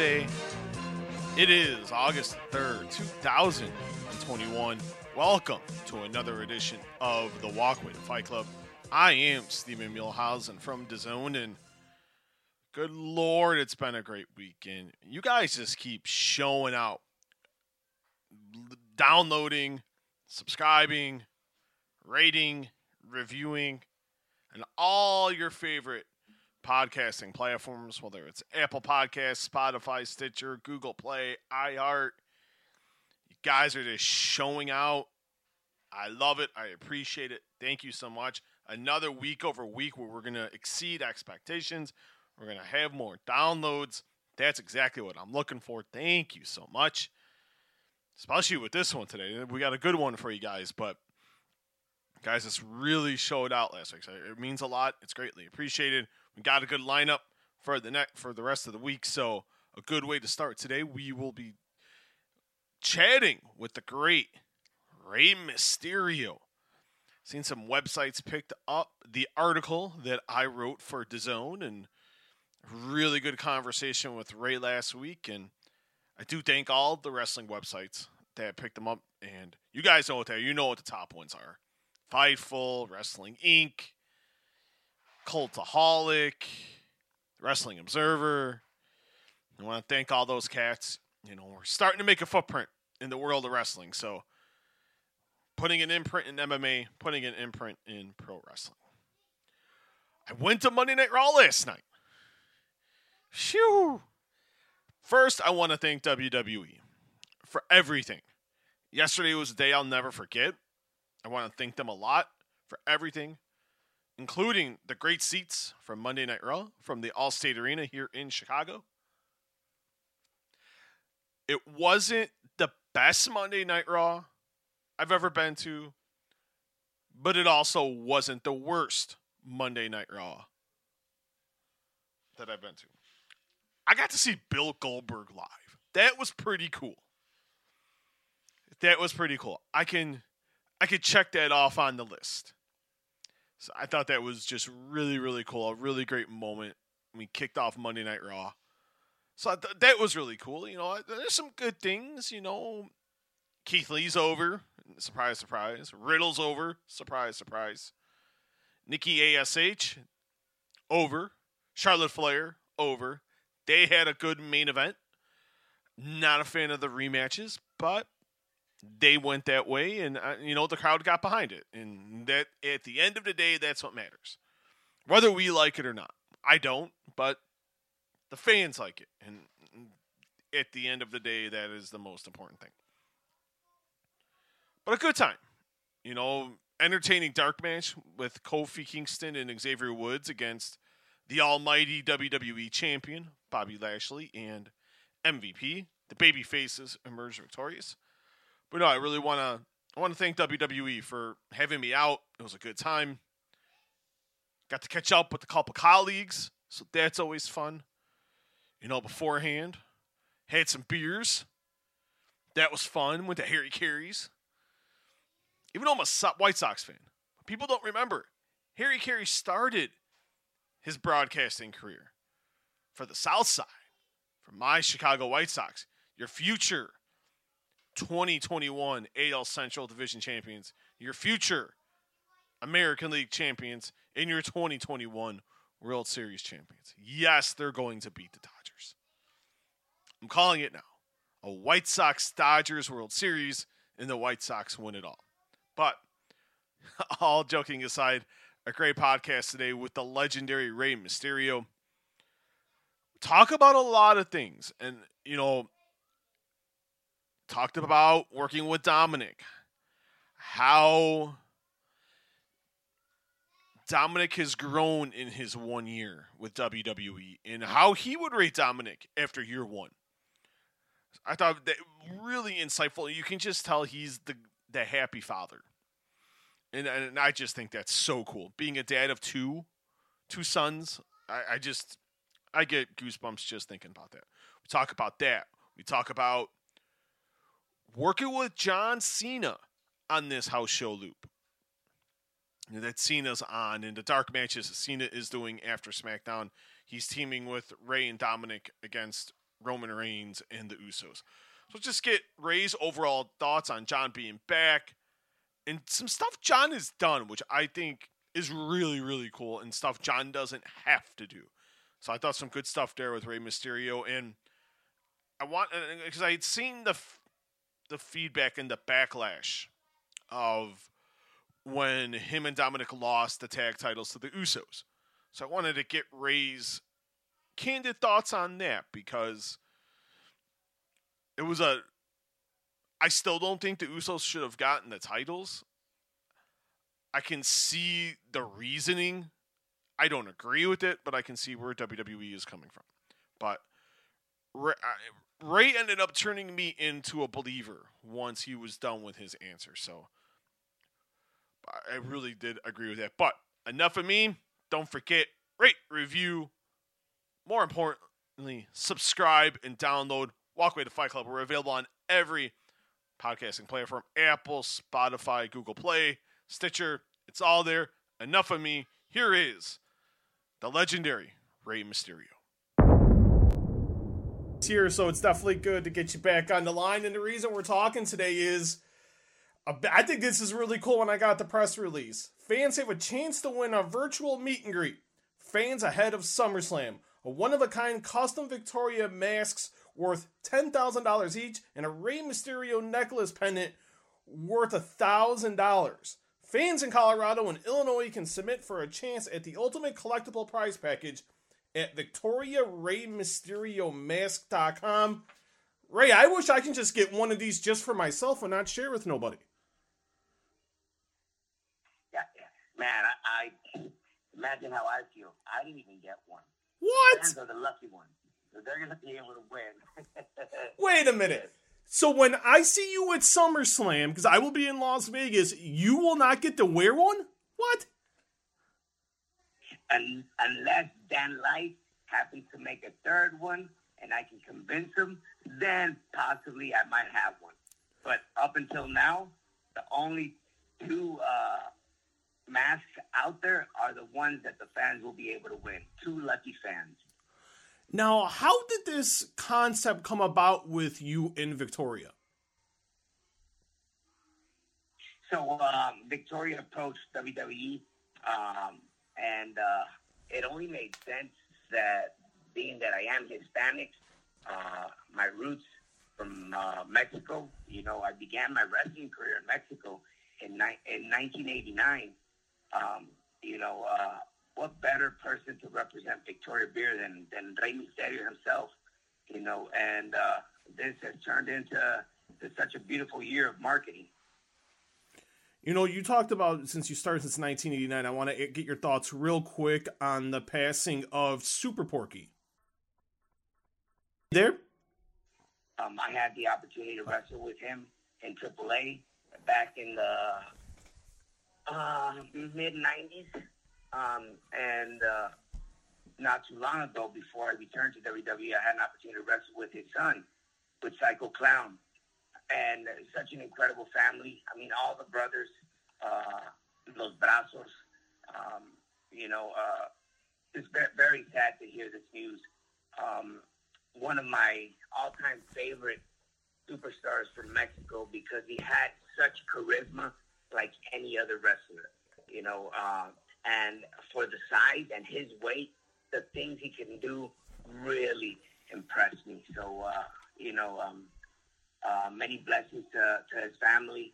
It is August 3rd, 2021. Welcome to another edition of the Walkway to Fight Club. I am Stephen Muehlhausen from DAZN, and good lord, it's been a great weekend. You guys just keep showing out, downloading, subscribing, rating, reviewing, and all your favorite podcasting platforms, whether it's Apple Podcasts, Spotify, Stitcher, Google Play, iHeart. You guys are just showing out. I love it. I appreciate it. Thank you so much. Another week over week where we're going to exceed expectations. We're going to have more downloads. That's exactly what I'm looking for. Thank you so much. Especially with this one today. We got a good one for you guys, but guys, this really showed out last week. So it means a lot. It's greatly appreciated. We got a good lineup for the next for the rest of the week. So a good way to start today. We will be chatting with the great Rey Mysterio. Seen some websites picked up the article that I wrote for DAZN and really good conversation with Rey last week. And I do thank all the wrestling websites that picked them up. And you guys know what they are. You know what the top ones are. Fightful, Wrestling Inc., Cultaholic, Wrestling Observer. I want to thank all those cats. You know, we're starting to make a footprint in the world of wrestling. So, putting an imprint in MMA, putting an imprint in pro wrestling. I went to Monday Night Raw last night. Phew. First, I want to thank WWE for everything. Yesterday was a day I'll never forget. I want to thank them a lot for everything, including the great seats from Monday Night Raw from the Allstate Arena here in Chicago. It wasn't the best Monday Night Raw I've ever been to, but it also wasn't the worst Monday Night Raw that I've been to. I got to see Bill Goldberg live. That was pretty cool. That was pretty cool. I can I could check that off on the list. So I thought that was just really, really cool. A really great moment. We kicked off Monday Night Raw. So th- that was really cool. You know, there's some good things. You know, Keith Lee's over. Surprise, surprise. Riddle's over. Surprise, surprise. Nikki ASH over. Charlotte Flair over. They had a good main event. Not a fan of the rematches, but they went that way, and uh, you know the crowd got behind it, and that at the end of the day, that's what matters, whether we like it or not. I don't, but the fans like it, and at the end of the day, that is the most important thing. But a good time, you know, entertaining dark match with Kofi Kingston and Xavier Woods against the Almighty WWE Champion Bobby Lashley and MVP. The baby faces emerged victorious. But no, I really want to I want to thank WWE for having me out. It was a good time. Got to catch up with a couple colleagues, so that's always fun. You know, beforehand, had some beers. That was fun. Went to Harry Caray's. Even though I'm a White Sox fan, people don't remember. Harry Caray started his broadcasting career for the South Side, for my Chicago White Sox. Your future 2021 AL Central Division champions, your future American League champions, and your 2021 World Series champions. Yes, they're going to beat the Dodgers. I'm calling it now. A White Sox Dodgers World Series, and the White Sox win it all. But all joking aside, a great podcast today with the legendary Rey Mysterio. Talk about a lot of things. And, you know, talked about working with Dominik, how Dominik has grown in his one year with WWE, and how he would rate Dominik after year one. I thought that really insightful. You can just tell he's the the happy father, and and I just think that's so cool. Being a dad of two, two sons, I, I just I get goosebumps just thinking about that. We talk about that. We talk about working with John Cena on this house show loop. that Cena's on in the dark matches Cena is doing after SmackDown. he's teaming with Rey and Dominik against Roman Reigns and the Usos. So just get Rey's overall thoughts on John being back and some stuff John has done, which I think is really, really cool and stuff John doesn't have to do. So I thought some good stuff there with Rey Mysterio. And I want, uh, because I had seen the, the feedback and the backlash of when him and Dominik lost the tag titles to the Usos. So I wanted to get Rey's candid thoughts on that because it was a. I still don't think the Usos should have gotten the titles. I can see the reasoning. I don't agree with it, but I can see where WWE is coming from. But Rey ended up turning me into a believer once he was done with his answer. So I really did agree with that. But enough of me. Don't forget, rate, review. More importantly, subscribe and download Walkway to Fight Club. We're available on every podcasting platform Apple, Spotify, Google Play, Stitcher. It's all there. Enough of me. Here is the legendary Rey Mysterio. Here, so it's definitely good to get you back on the line. And the reason we're talking today is I think this is really cool when I got the press release. Fans have a chance to win a virtual meet and greet. Fans ahead of SummerSlam. A one of a kind custom Victoria masks worth $10,000 each and a Rey Mysterio necklace pendant worth $1,000. Fans in Colorado and Illinois can submit for a chance at the ultimate collectible prize package at VictoriaReyMysterioMask.com. Rey, I wish I can just get one of these just for myself and not share with nobody. Yeah, man, I, I imagine how I feel. I didn't even get one. What? Fans are the lucky ones. So they're going to be able to win. Wait a minute. So when I see you at SummerSlam, because I will be in Las Vegas, you will not get to wear one? What? And, unless Dan Light happens to make a third one and I can convince him, then possibly I might have one. But up until now, the only two uh, masks out there are the ones that the fans will be able to win. Two lucky fans. Now, how did this concept come about with you in Victoria? So, um, Victoria approached WWE, um, and uh, it only made sense that being that I am Hispanic, uh, my roots from uh, Mexico, you know, I began my wrestling career in Mexico in, ni- in 1989 um, you know, uh, what better person to represent Victoria Beer than, than Rey Mysterio himself, you know, and uh, this has turned into to such a beautiful year of marketing. You know, you talked about since you started since 1989. I want to get your thoughts real quick on the passing of Super Porky. There? Um, I had the opportunity to wrestle with him in AAA back in the uh, mid 90s. Um, and uh, not too long ago, before I returned to WWE, I had an opportunity to wrestle with his son, with Psycho Clown. And such an incredible family. I mean, all the brothers, uh, Los Brazos, um, you know, uh, it's very sad to hear this news. Um, one of my all-time favorite superstars from Mexico because he had such charisma like any other wrestler, you know. Uh, and for the size and his weight, the things he can do really impressed me. So, uh, you know, um, uh, many blessings to, to his family,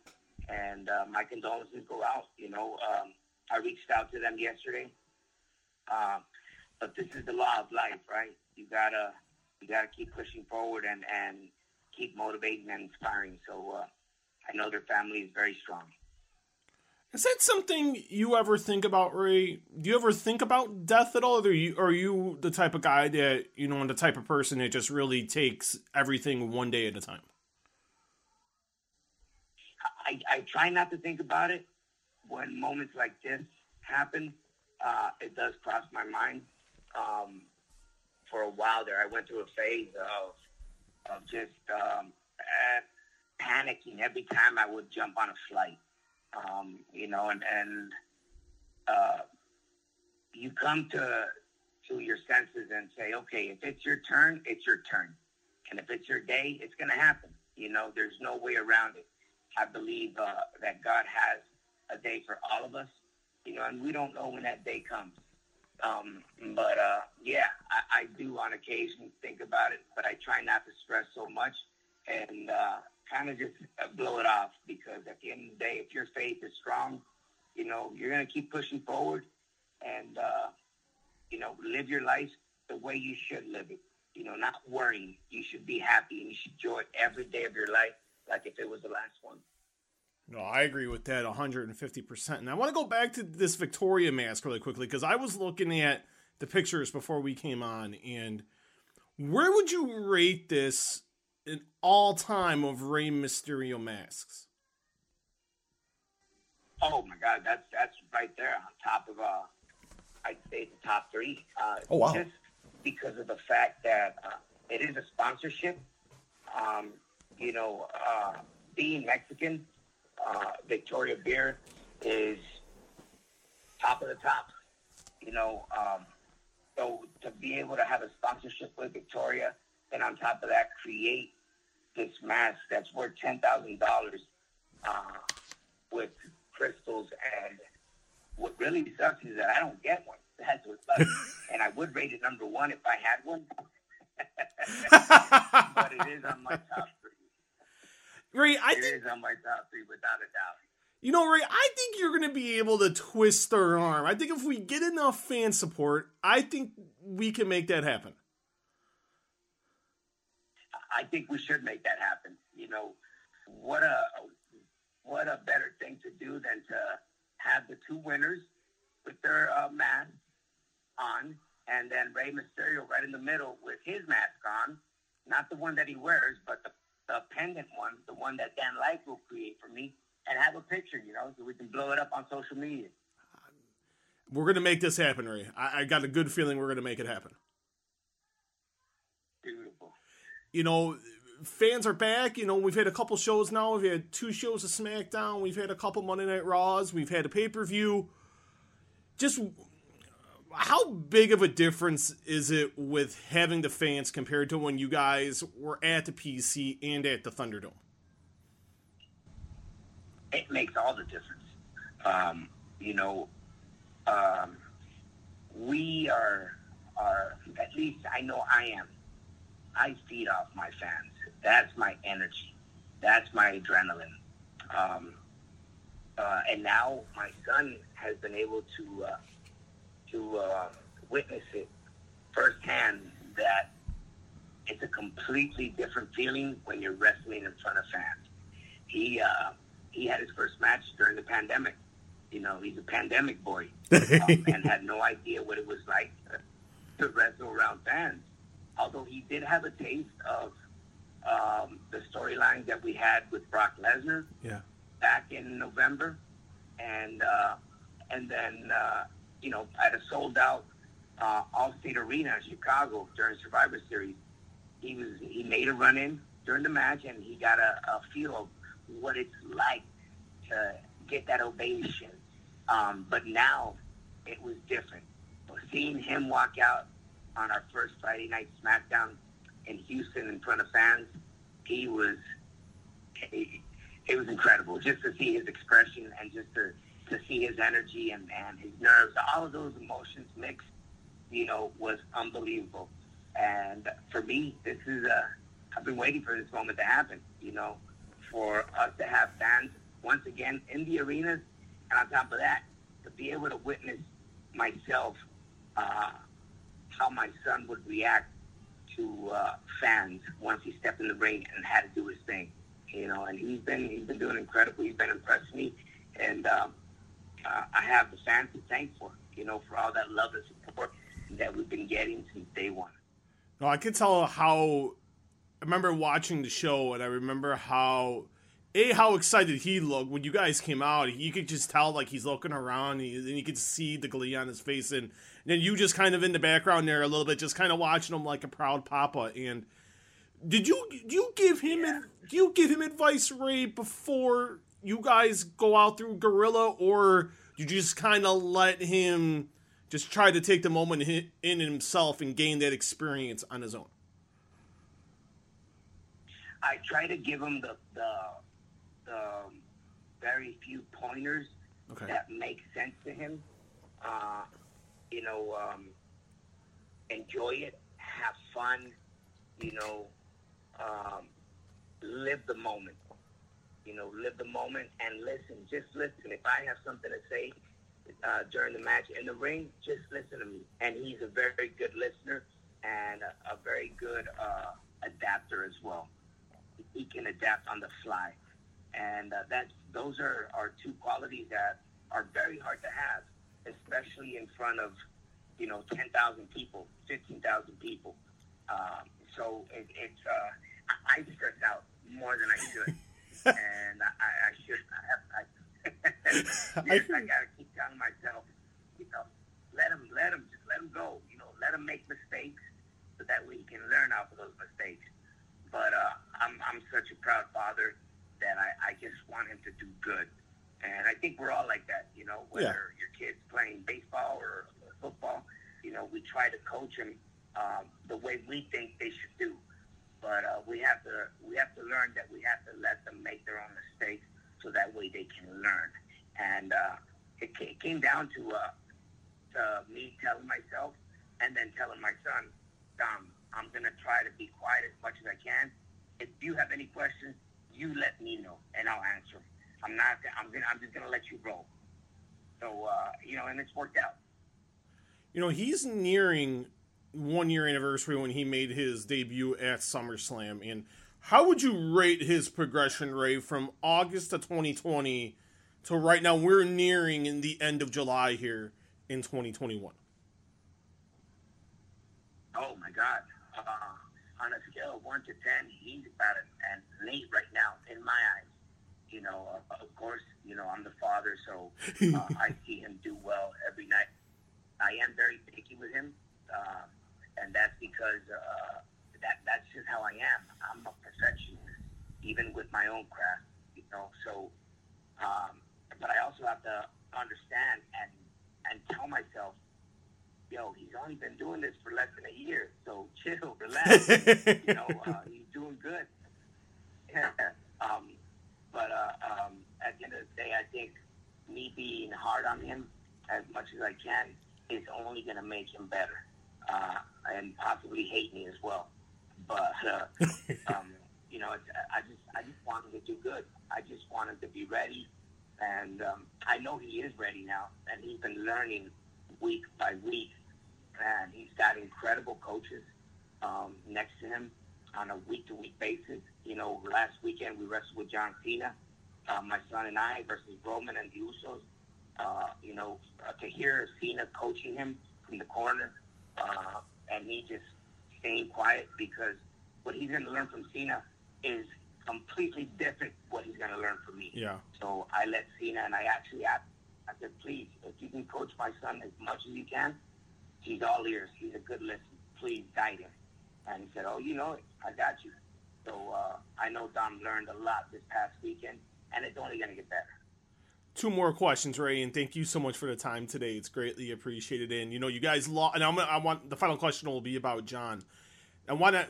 and uh, my condolences go out. You know, um, I reached out to them yesterday, uh, but this is the law of life, right? You gotta you gotta keep pushing forward and and keep motivating and inspiring. So uh, I know their family is very strong. Is that something you ever think about, Rey? Do you ever think about death at all? Or are you, are you the type of guy that, you know, and the type of person that just really takes everything one day at a time? I, I try not to think about it. When moments like this happen, uh, it does cross my mind. Um, for a while there, I went through a phase of, of just um, eh, panicking every time I would jump on a flight um, you know, and and uh, you come to to your senses and say, okay, if it's your turn, it's your turn. And if it's your day, it's to happen. You know, there's no way around it. I believe uh, that God has a day for all of us, you know, and we don't know when that day comes. Um, but uh, yeah, I, I do on occasion think about it, but I try not to stress so much and uh, kind of just blow it off because at the end of the day, if your faith is strong, you know, you're going to keep pushing forward and, uh, you know, live your life the way you should live it. You know, not worrying. You should be happy and you should enjoy every day of your life like if it was the last one. No, I agree with that 150%. And I want to go back to this Victoria mask really quickly because I was looking at the pictures before we came on. And where would you rate this in all time of Rey Mysterio masks? Oh my God, that's that's right there on top of uh, I'd say the top three. Uh, oh wow! Just because of the fact that uh, it is a sponsorship. Um, you know, uh, being Mexican, uh, Victoria Beer is top of the top. You know, um, so to be able to have a sponsorship with Victoria, and on top of that, create this mask that's worth ten thousand uh, dollars with crystals. And what really sucks is that I don't get one. That's what sucks. and I would rate it number one if I had one. but it is on my top. Rey, I it think is on my top three without a doubt. You know, Rey, I think you're going to be able to twist their arm. I think if we get enough fan support, I think we can make that happen. I think we should make that happen. You know, what a what a better thing to do than to have the two winners with their uh, mask on, and then Rey Mysterio right in the middle with his mask on, not the one that he wears, but the, the pendant one, the one that Dan Light will create for me, and have a picture, you know, so we can blow it up on social media. We're gonna make this happen, Rey. I, I got a good feeling we're gonna make it happen. Beautiful. You know, fans are back. You know, we've had a couple shows now. We've had two shows of SmackDown. We've had a couple Monday Night Raws. We've had a pay per view. Just how big of a difference is it with having the fans compared to when you guys were at the PC and at the Thunderdome? It makes all the difference. Um, you know, um, we are, are, at least I know I am. I feed off my fans. That's my energy. That's my adrenaline. Um, uh, and now my son has been able to uh, to uh, witness it firsthand that it's a completely different feeling when you're wrestling in front of fans. He uh, he had his first match during the pandemic. You know, he's a pandemic boy um, and had no idea what it was like to wrestle around fans. Although he did have a taste of um, the storyline that we had with Brock Lesnar yeah. back in November, and uh, and then uh, you know at a sold out uh, Allstate Arena in Chicago during Survivor Series, he was he made a run in during the match, and he got a, a feel of what it's like to get that ovation. Um, but now it was different. Seeing him walk out on our first Friday night SmackDown in Houston in front of fans, he was it was incredible just to see his expression and just to, to see his energy and, and his nerves, all of those emotions mixed, you know, was unbelievable. And for me, this is a, I've been waiting for this moment to happen, you know, for us to have fans once again in the arenas. And on top of that, to be able to witness myself, uh, how my son would react to uh, fans once he stepped in the ring and had to do his thing. You know, and he's been he's been doing incredible. He's been impressing me, and um, uh, I have the fans to thank for. You know, for all that love and support that we've been getting since day one. No, I could tell how. I remember watching the show, and I remember how a how excited he looked when you guys came out. You could just tell like he's looking around, and you could see the glee on his face, and, and then you just kind of in the background there a little bit, just kind of watching him like a proud papa. And did you do you give him Yeah. do you give him advice, Rey, before you guys go out through Gorilla, or you just kind of let him just try to take the moment in himself and gain that experience on his own? I try to give him the the, the very few pointers okay. that make sense to him. Uh, you know, um, enjoy it, have fun. You know, um, live the moment. You know, live the moment and listen. Just listen. If I have something to say uh, during the match in the ring, just listen to me. And he's a very good listener and a, a very good uh, adapter as well. He can adapt on the fly, and uh, that's those are, are two qualities that are very hard to have, especially in front of you know ten thousand people, fifteen thousand people. Um, so it, it's uh, I, stress out more than I should, and I, I should. I have. I, yes, I gotta keep telling myself, you know, let him, let him, just let him go. You know, let him make mistakes, so that way he can learn off of those mistakes. But uh, I'm, I'm such a proud father that I, I just want him to do good, and I think we're all like that. You know, whether yeah. your kid's playing baseball or, or football, you know, we try to coach him um, the way we think they should do. But uh, we have to we have to learn that we have to let them make their own mistakes so that way they can learn. And uh, it, it came down to, uh, to me telling myself and then telling my son, Dom, I'm to try to be quiet as much as I can. If you have any questions, you let me know and I'll answer them. I'm not. I'm gonna. I'm just gonna let you roll. So uh, you know, and it's worked out. You know, he's nearing one year anniversary when he made his debut at SummerSlam. And how would you rate his progression, Rey, from August of 2020 to right now? We're nearing in the end of July here in 2021. Oh my God! Uh, on a scale of one to ten, he's about an eight right now in my eyes. You know, uh, of course, you know I'm the father, so uh, I see him do well every night. I am very picky with him. Uh, and that's because uh, that that's just how I am. I'm a perfectionist, even with my own craft, you know. So, um, but I also have to understand and and tell myself, yo, he's only been doing this for less than a year, so chill, relax. you know, uh, he's doing good. um, but uh, um, at the end of the day, I think me being hard on him as much as I can is only going to make him better uh, and possibly hate me as well. But uh, um, you know, I just I just want him to do good. I just want him to be ready, and um, I know he is ready now, and he's been learning week by week, and he's got incredible coaches um, next to him on a week to week basis. You know, last weekend we wrestled with John Cena, uh, my son and I versus Roman and the Usos. Uh, you know, uh, to hear Cena coaching him from the corner uh, and he just staying quiet because what he's going to learn from Cena is completely different what he's going to learn from me. Yeah. So I let Cena, and I actually asked, I said, please, if you can coach my son as much as you can, he's all ears. He's a good listener. Please guide him. And he said, oh, you know it. I got you. So uh, I know Dom learned a lot this past weekend, and it's only going to get better two more questions, Rey, and thank you so much for the time today. It's greatly appreciated. And you know, you guys lost. And I'm, I want the final question will be about John. I want to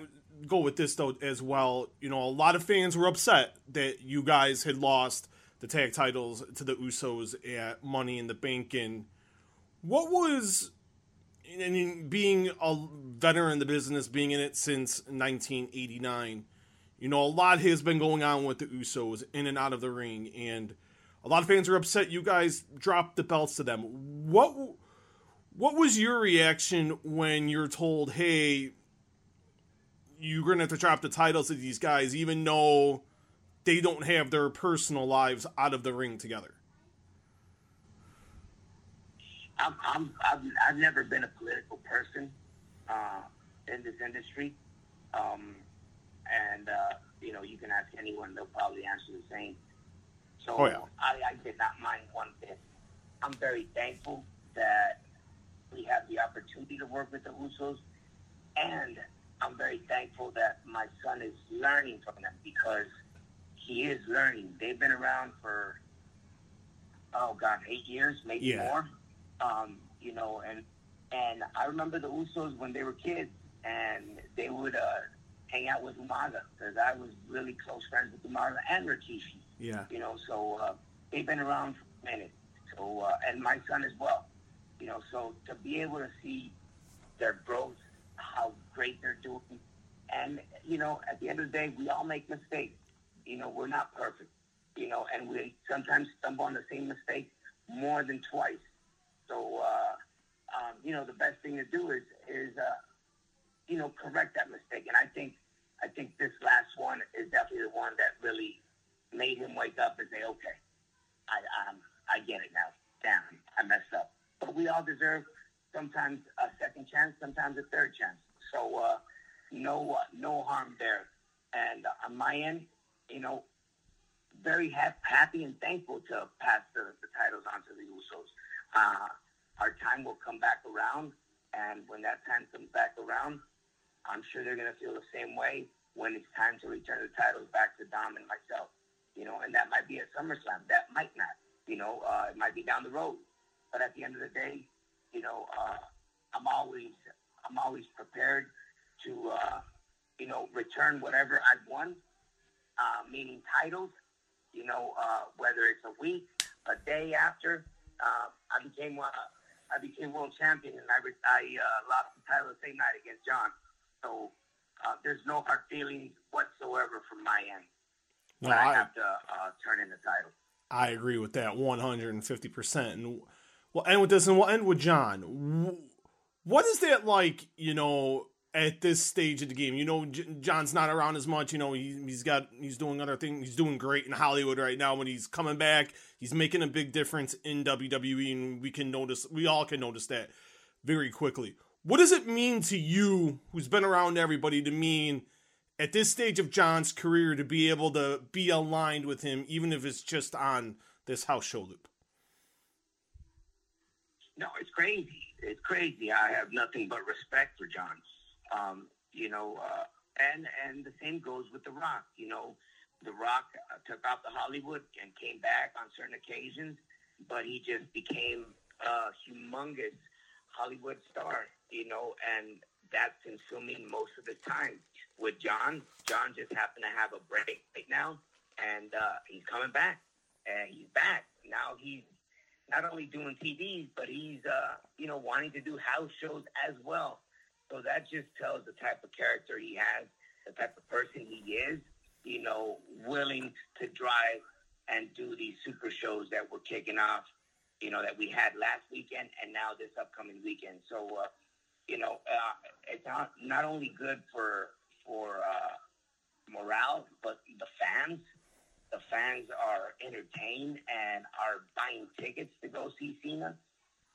go with this though as well. You know, a lot of fans were upset that you guys had lost the tag titles to the Usos at Money in the Bank. And what was, mean, being a veteran in the business, being in it since 1989. You know, a lot has been going on with the Usos in and out of the ring, and a lot of fans are upset you guys dropped the belts to them. What what was your reaction when you're told, "Hey, you're going to have to drop the titles to these guys even though they don't have their personal lives out of the ring together?" I'm, I'm, I've, I've never been a political person uh, in this industry. Um, and, uh, you know, you can ask anyone, they'll probably answer the same. So oh, yeah. I, I did not mind one bit. I'm very thankful that we have the opportunity to work with the Usos, and I'm very thankful that my son is learning from them because he is learning. They've been around for oh god, eight years, maybe yeah. more. Um, you know, and And I remember the Usos when they were kids, and they would uh, hang out with Umaga because I was really close friends with Umaga and Rikishi. Yeah. You know, so uh, they've been around for a minute. So uh, and my son as well. You know, so to be able to see their growth, how great they're doing, and you know, at the end of the day, we all make mistakes. You know, we're not perfect. You know, and we sometimes stumble on the same mistake more than twice. So, uh, um, you know, the best thing to do is is uh, you know correct that mistake. And I think I think this last one is definitely the one that really made him wake up and say, okay, I um, I get it now. Damn, I messed up. But we all deserve sometimes a second chance, sometimes a third chance. So uh, no uh, no harm there. And on my end, you know, very ha- happy and thankful to pass the, the titles on to the Usos. Uh, our time will come back around, and when that time comes back around, I'm sure they're going to feel the same way when it's time to return the titles back to Dom and myself. You know, and that might be at SummerSlam. That might not. You know, uh, it might be down the road. But at the end of the day, you know, uh, I'm always I'm always prepared to uh, you know return whatever I've won, uh, meaning titles. You know, uh, whether it's a week, a day after, uh, I became uh, I became world champion, and I re- I uh, lost the title the same night against John. So uh, there's no hard feelings whatsoever from my end. When I, I, have to uh, turn in the title. I agree with that 150%. And we'll end with this and we'll end with John. What is that like, you know, at this stage of the game? You know, John's not around as much. You know, he, he's got, he's doing other things. He's doing great in Hollywood right now. When he's coming back, he's making a big difference in WWE. And we can notice, we all can notice that very quickly. What does it mean to you, who's been around everybody, to mean at this stage of John's career to be able to be aligned with him, even if it's just on this house show loop? No, it's crazy. It's crazy. I have nothing but respect for John. Um, you know, uh, and and the same goes with The Rock. You know, The Rock took off the Hollywood and came back on certain occasions, but he just became a humongous Hollywood star. You know, and that's consuming most of his time. With John, John just happened to have a break right now, and uh, he's coming back. And he's back now. He's not only doing TVs, but he's uh, you know wanting to do house shows as well. So that just tells the type of character he has, the type of person he is. You know, willing to drive and do these super shows that we're kicking off. You know that we had last weekend and now this upcoming weekend. So uh, you know, uh, it's not not only good for for uh, morale, but the fans the fans are entertained and are buying tickets to go see Cena.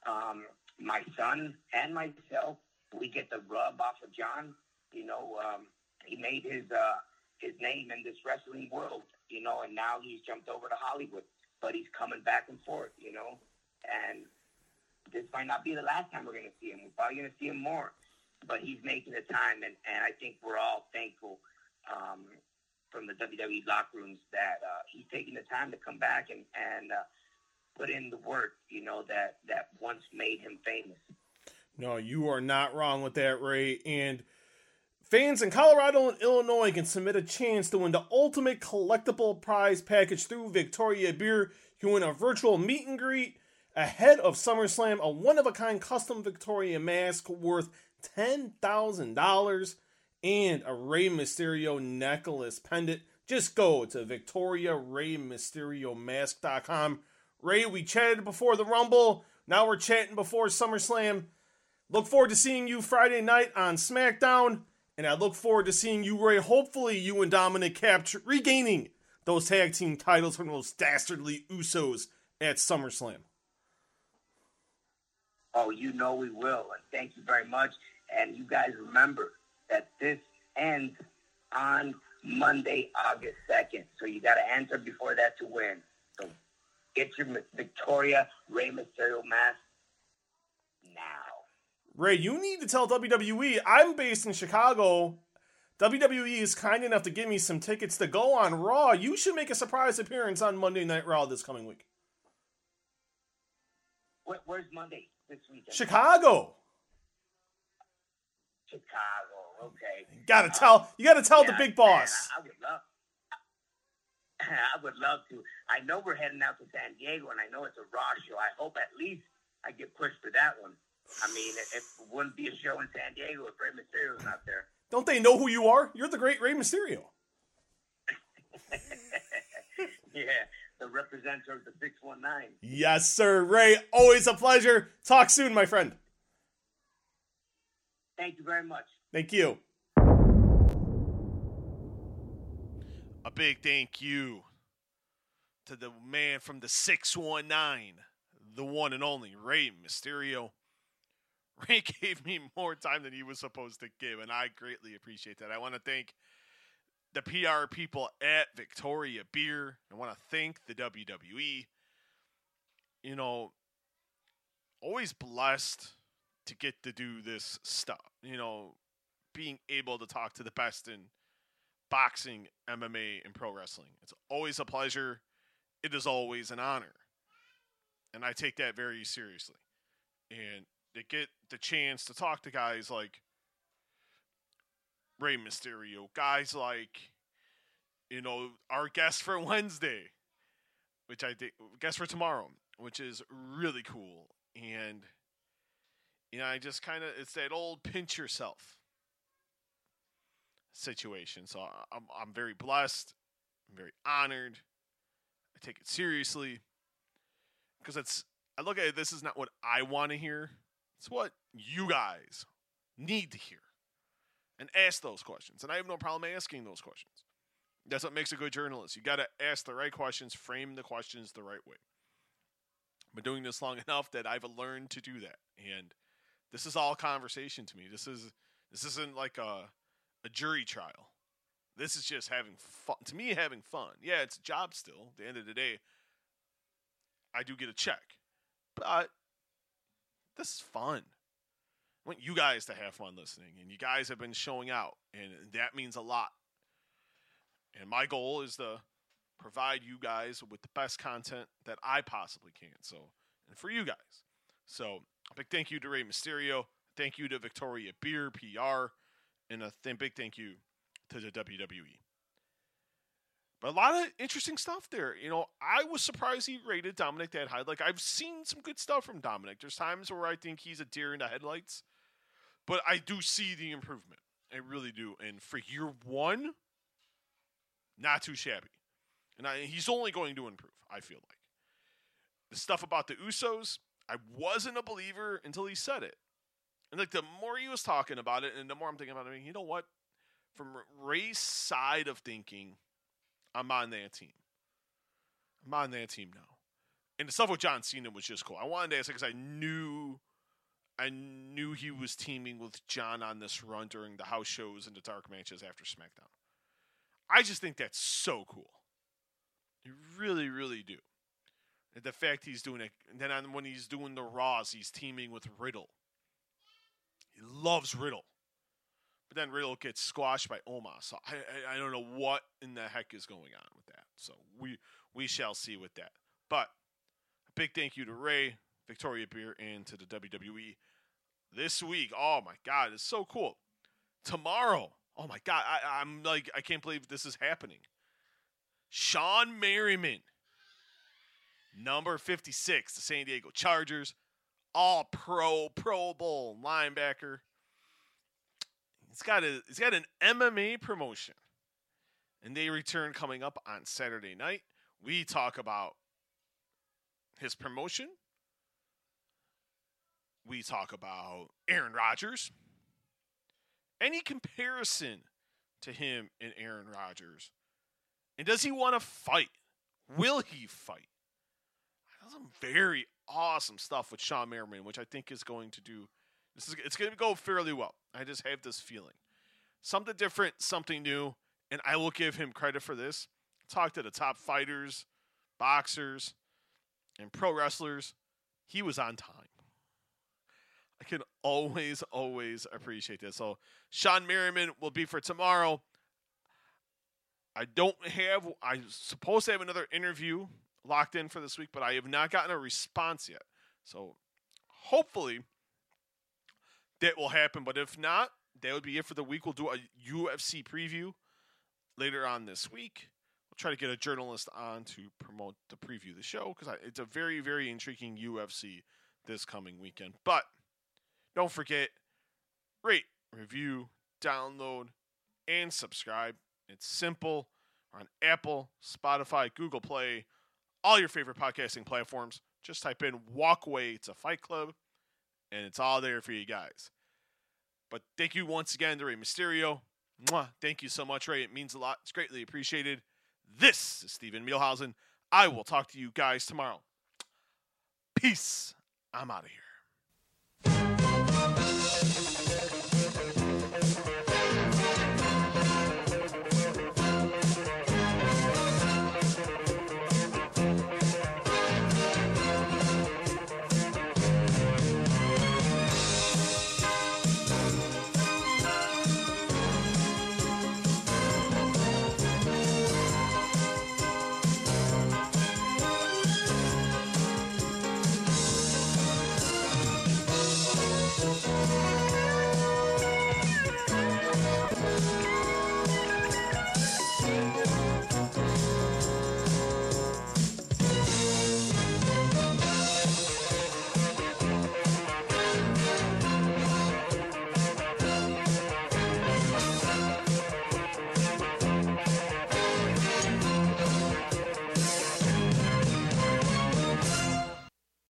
Um, my son and myself, we get the rub off of John. You know, um, he made his uh, his name in this wrestling world. You know, and now he's jumped over to Hollywood, but he's coming back and forth. You know, and this might not be the last time we're going to see him. We're probably going to see him more, but he's making the time, and, and I think we're all thankful. Um, from the WWE locker rooms that uh, he's taking the time to come back and and uh, put in the work, you know, that that once made him famous. No, you are not wrong with that, Rey. And fans in Colorado and Illinois can submit a chance to win the ultimate collectible prize package through Victoria Beer. You win a virtual meet and greet ahead of SummerSlam, a one of a kind custom Victoria mask worth ten thousand dollars and a Rey Mysterio necklace pendant. Just go to VictoriaReyMysterioMask.com. Rey, we chatted before the Rumble. Now we're chatting before SummerSlam. Look forward to seeing you Friday night on SmackDown. And I look forward to seeing you, Rey. Hopefully, you and Dominik capture regaining those tag team titles from those dastardly Usos at SummerSlam. Oh, you know we will. And thank you very much. And you guys remember that this ends on Monday, August 2nd. So you got to enter before that to win. So get your Victoria Rey Mysterio mask now. Rey, you need to tell WWE I'm based in Chicago. WWE is kind enough to give me some tickets to go on Raw. You should make a surprise appearance on Monday Night Raw this coming week. Where, where's Monday this weekend? Chicago. Chicago. Okay. You gotta tell. You gotta tell the Yeah, big man, boss. I, I would love. I would love to. I know we're heading out to San Diego, and I know it's a Raw show. I hope at least I get pushed for that one. I mean, it, it wouldn't be a show in San Diego if Rey Mysterio's not there. Don't they know who you are? You're the great Rey Mysterio. yeah, the representative of the 619. Yes, sir. Rey, always a pleasure. Talk soon, my friend. Thank you very much. Thank you. A big thank you to the man from the 619, the one and only Rey Mysterio. Rey gave me more time than he was supposed to give, and I greatly appreciate that. I want to thank the PR people at Victoria Beer. I want to thank the WWE. You know, always blessed to get to do this stuff. You know, being able to talk to the best in boxing, MMA, and pro wrestling. It's always a pleasure. It is always an honor. And I take that very seriously. And to get the chance to talk to guys like Rey Mysterio, guys like, you know, our guest for Wednesday, which I think, guest for tomorrow, which is really cool. And, you know, I just kind of, it's that old pinch yourself situation. So I'm, I'm very blessed. I'm very honored. I take it seriously because it's, I look at it, this is not what I want to hear. It's what you guys need to hear and ask those questions. And I have no problem asking those questions. That's what makes a good journalist. You got to ask the right questions, frame the questions the right way. I've been doing this long enough that I've learned to do that. And this is all conversation to me. This is this isn't like a a jury trial. This is just having fun. To me, having fun. Yeah, it's a job still. At the end of the day, I do get a check, but this is fun. I want you guys to have fun listening, and you guys have been showing out, and that means a lot. And my goal is to provide you guys with the best content that I possibly can. So, and for you guys. So, a big thank you to Rey Mysterio. Thank you to Victoria Beer PR, and a th- big thank you to the WWE. But a lot of interesting stuff there. You know, I was surprised he rated Dominik that high. Like I've seen some good stuff from Dominik. There's times where I think he's a deer in the headlights, but I do see the improvement. I really do. And for year one, not too shabby. And I, he's only going to improve. I feel like the stuff about the Usos. I wasn't a believer until he said it. And like the more he was talking about it, and the more I'm thinking about it, I mean, you know what? From Rey's side of thinking, I'm on that team. I'm on that team now. And the stuff with John Cena was just cool. I wanted to ask because I knew, I knew he was teaming with John on this run during the house shows and the dark matches after SmackDown. I just think that's so cool. You really, really do. And the fact he's doing it, and then on, when he's doing the Raws, he's teaming with Riddle. He loves Riddle. But then Riddle gets squashed by Omos. So I, I, I don't know what in the heck is going on with that. So we we shall see with that. But a big thank you to Rey, Victoria Beer, and to the WWE this week. Oh my God, it's so cool. Tomorrow, oh my God, I, I'm like I can't believe this is happening. Shawne Merriman, number 56, the San Diego Chargers, all pro, Pro Bowl linebacker. He's got a he's got an MMA promotion. And they return coming up on Saturday night. We talk about his promotion. We talk about Aaron Rodgers. Any comparison to him and Aaron Rodgers? And does he want to fight? Will he fight? Some very awesome stuff with Shawne Merriman, which I think is going to do. This is it's going to go fairly well. I just have this feeling, something different, something new, and I will give him credit for this. Talk to the top fighters, boxers, and pro wrestlers. He was on time. I can always, always appreciate this. So Shawne Merriman will be for tomorrow. I don't have. I'm supposed to have another interview locked in for this week, but I have not gotten a response yet. So hopefully that will happen. But if not, that would be it for the week. We'll do a UFC preview later on this week. We'll try to get a journalist on to promote the preview of the show because it's a very, very intriguing UFC this coming weekend. But don't forget, rate, review, download, and subscribe. It's simple. We're on Apple, Spotify, Google Play, all your favorite podcasting platforms. Just type in Walkway to Fight Club, and it's all there for you guys. But thank you once again to Rey Mysterio. Mwah. Thank you so much, Rey. It means a lot. It's greatly appreciated. This is Steven Muehlhausen. I will talk to you guys tomorrow. Peace. I'm out of here.